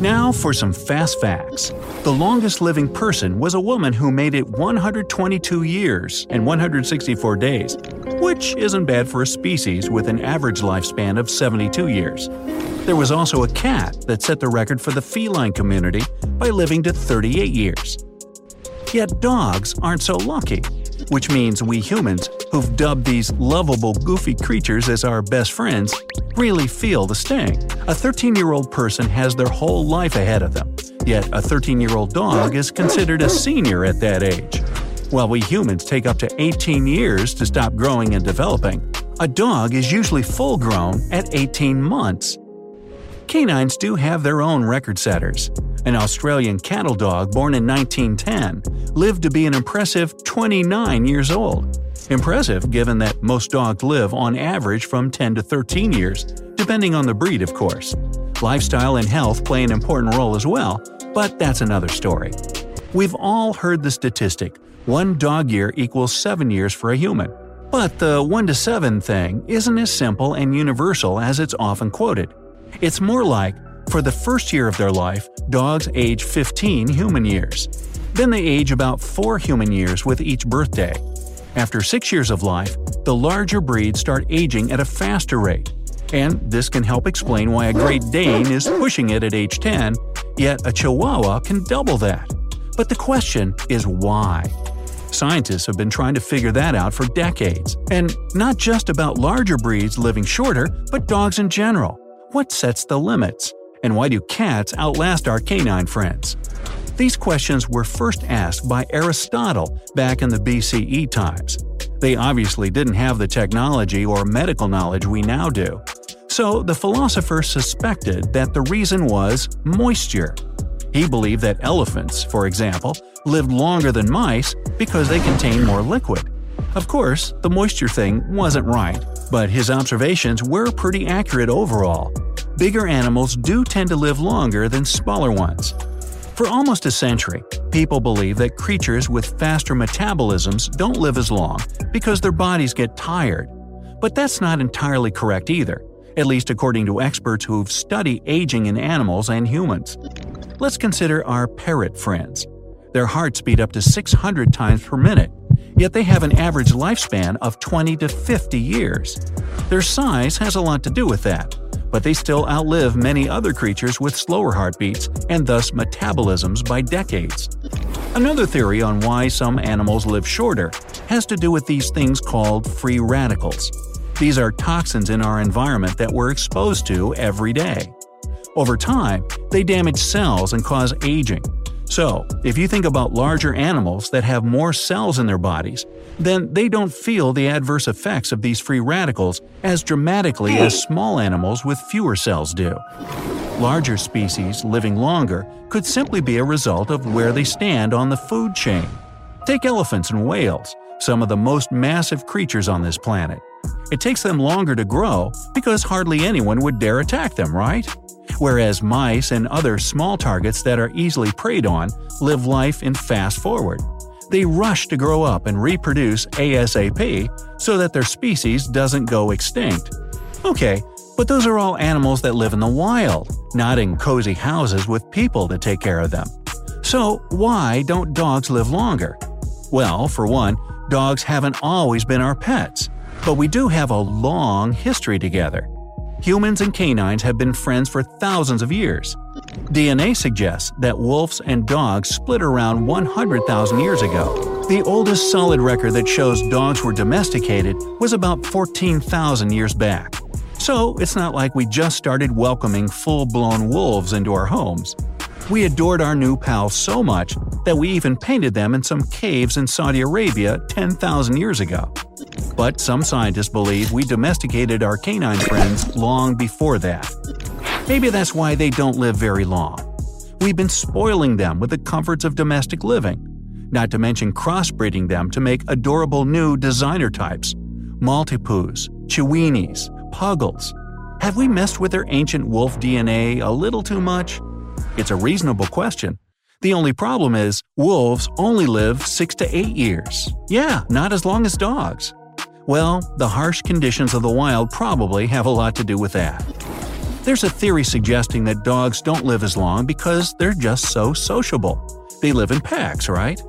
Now for some fast facts. The longest living person was a woman who made it 122 years and 164 days, which isn't bad for a species with an average lifespan of 72 years. There was also a cat that set the record for the feline community by living to 38 years. Yet dogs aren't so lucky, which means we humans, who've dubbed these lovable, goofy creatures as our best friends, really feel the sting. A 13 year old person has their whole life ahead of them, yet a 13 year old dog is considered a senior at that age. While we humans take up to 18 years to stop growing and developing, a dog is usually full grown at 18 months. Canines do have their own record setters. An Australian cattle dog born in 1910 lived to be an impressive 29 years old. Impressive given that most dogs live on average from 10 to 13 years, depending on the breed, of course. Lifestyle and health play an important role as well, but that's another story. We've all heard the statistic one dog year equals 7 years for a human. But the 1 to 7 thing isn't as simple and universal as it's often quoted. It's more like, for the first year of their life, dogs age 15 human years. Then they age about 4 human years with each birthday. After 6 years of life, the larger breeds start aging at a faster rate. And this can help explain why a Great Dane is pushing it at age 10, yet a Chihuahua can double that. But the question is why? Scientists have been trying to figure that out for decades. And not just about larger breeds living shorter, but dogs in general. What sets the limits? And why do cats outlast our canine friends? These questions were first asked by Aristotle back in the BCE times. They obviously didn't have the technology or medical knowledge we now do. So the philosopher suspected that the reason was moisture. He believed that elephants, for example, lived longer than mice because they contain more liquid. Of course, the moisture thing wasn't right, but his observations were pretty accurate overall. Bigger animals do tend to live longer than smaller ones. For almost a century, people believe that creatures with faster metabolisms don't live as long because their bodies get tired. But that's not entirely correct either, at least according to experts who've studied aging in animals and humans. Let's consider our parrot friends. Their hearts beat up to 600 times per minute, yet they have an average lifespan of 20 to 50 years. Their size has a lot to do with that, but they still outlive many other creatures with slower heartbeats and thus metabolisms by decades. Another theory on why some animals live shorter has to do with these things called free radicals. These are toxins in our environment that we're exposed to every day. Over time, they damage cells and cause aging. So, if you think about larger animals that have more cells in their bodies, then they don't feel the adverse effects of these free radicals as dramatically as small animals with fewer cells do. Larger species living longer could simply be a result of where they stand on the food chain. Take elephants and whales, some of the most massive creatures on this planet. It takes them longer to grow because hardly anyone would dare attack them, right? Whereas mice and other small targets that are easily preyed on live life in fast forward. They rush to grow up and reproduce ASAP so that their species doesn't go extinct. Okay, but those are all animals that live in the wild, not in cozy houses with people to take care of them. So, why don't dogs live longer? Well, for one, dogs haven't always been our pets, but we do have a long history together. Humans and canines have been friends for thousands of years. DNA suggests that wolves and dogs split around 100,000 years ago. The oldest solid record that shows dogs were domesticated was about 14,000 years back. So it's not like we just started welcoming full blown wolves into our homes. We adored our new pals so much that we even painted them in some caves in Saudi Arabia 10,000 years ago. But some scientists believe we domesticated our canine friends long before that. Maybe that's why they don't live very long. We've been spoiling them with the comforts of domestic living, not to mention crossbreeding them to make adorable new designer types Maltipoos, Chiweenies, Puggles. Have we messed with their ancient wolf DNA a little too much? It's a reasonable question. The only problem is, wolves only live 6 to 8 years. Yeah, not as long as dogs. Well, the harsh conditions of the wild probably have a lot to do with that. There's a theory suggesting that dogs don't live as long because they're just so sociable. They live in packs, right?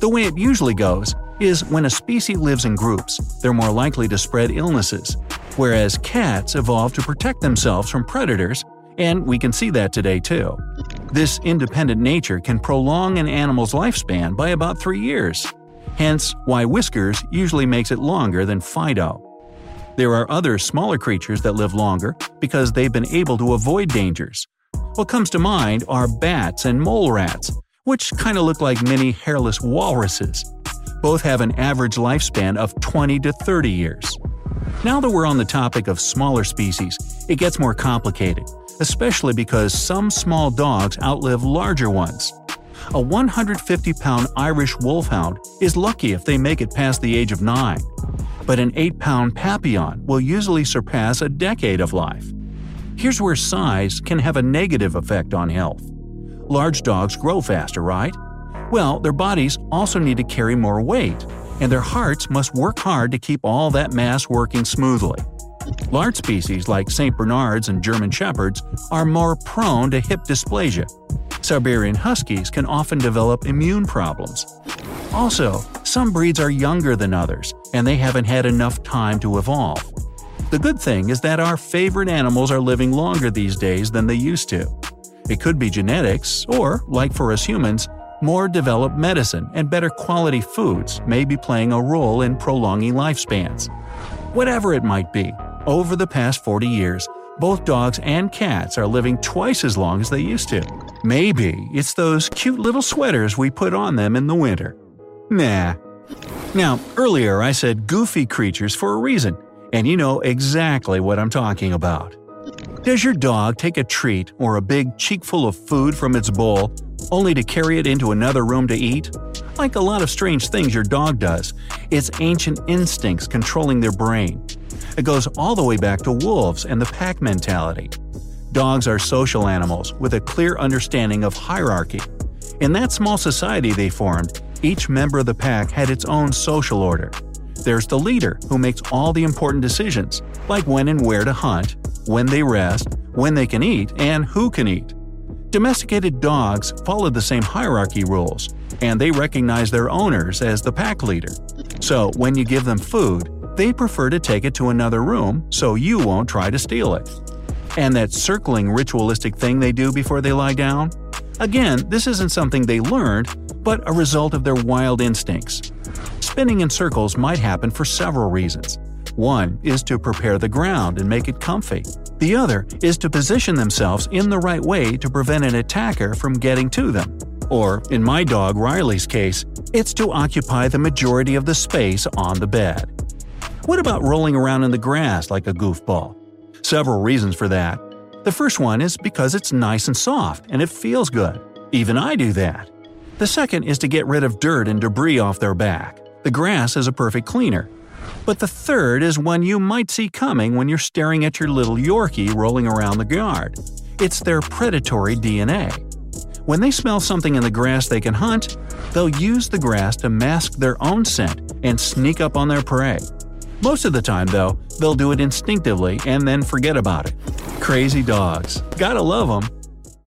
The way it usually goes is when a species lives in groups, they're more likely to spread illnesses, whereas cats evolved to protect themselves from predators, and we can see that today too. This independent nature can prolong an animal's lifespan by about three years. Hence, why whiskers usually makes it longer than Fido. There are other smaller creatures that live longer because they've been able to avoid dangers. What comes to mind are bats and mole rats, which kind of look like mini hairless walruses. Both have an average lifespan of 20 to 30 years. Now that we're on the topic of smaller species, it gets more complicated, especially because some small dogs outlive larger ones. A 150 pound Irish Wolfhound is lucky if they make it past the age of 9, but an 8 pound Papillon will usually surpass a decade of life. Here's where size can have a negative effect on health. Large dogs grow faster, right? Well, their bodies also need to carry more weight, and their hearts must work hard to keep all that mass working smoothly. Large species like St. Bernards and German Shepherds are more prone to hip dysplasia. Siberian Huskies can often develop immune problems. Also, some breeds are younger than others, and they haven't had enough time to evolve. The good thing is that our favorite animals are living longer these days than they used to. It could be genetics, or, like for us humans, more developed medicine and better quality foods may be playing a role in prolonging lifespans. Whatever it might be, over the past 40 years, both dogs and cats are living twice as long as they used to. Maybe it's those cute little sweaters we put on them in the winter. Nah. Now, earlier I said goofy creatures for a reason, and you know exactly what I'm talking about. Does your dog take a treat or a big cheekful of food from its bowl only to carry it into another room to eat? Like a lot of strange things your dog does, it's ancient instincts controlling their brain. It goes all the way back to wolves and the pack mentality. Dogs are social animals with a clear understanding of hierarchy. In that small society they formed, each member of the pack had its own social order. There's the leader, who makes all the important decisions, like when and where to hunt, when they rest, when they can eat, and who can eat. Domesticated dogs follow the same hierarchy rules, and they recognize their owners as the pack leader. So when you give them food, they prefer to take it to another room so you won't try to steal it. And that circling ritualistic thing they do before they lie down? Again, this isn't something they learned, but a result of their wild instincts. Spinning in circles might happen for several reasons. One is to prepare the ground and make it comfy. The other is to position themselves in the right way to prevent an attacker from getting to them. Or, in my dog Riley's case, it's to occupy the majority of the space on the bed. What about rolling around in the grass like a goofball? Several reasons for that. The first one is because it's nice and soft and it feels good. Even I do that. The second is to get rid of dirt and debris off their back. The grass is a perfect cleaner. But the third is one you might see coming when you're staring at your little Yorkie rolling around the yard. It's their predatory DNA. When they smell something in the grass they can hunt, they'll use the grass to mask their own scent and sneak up on their prey. Most of the time, though, they'll do it instinctively and then forget about it. Crazy dogs. Gotta love them.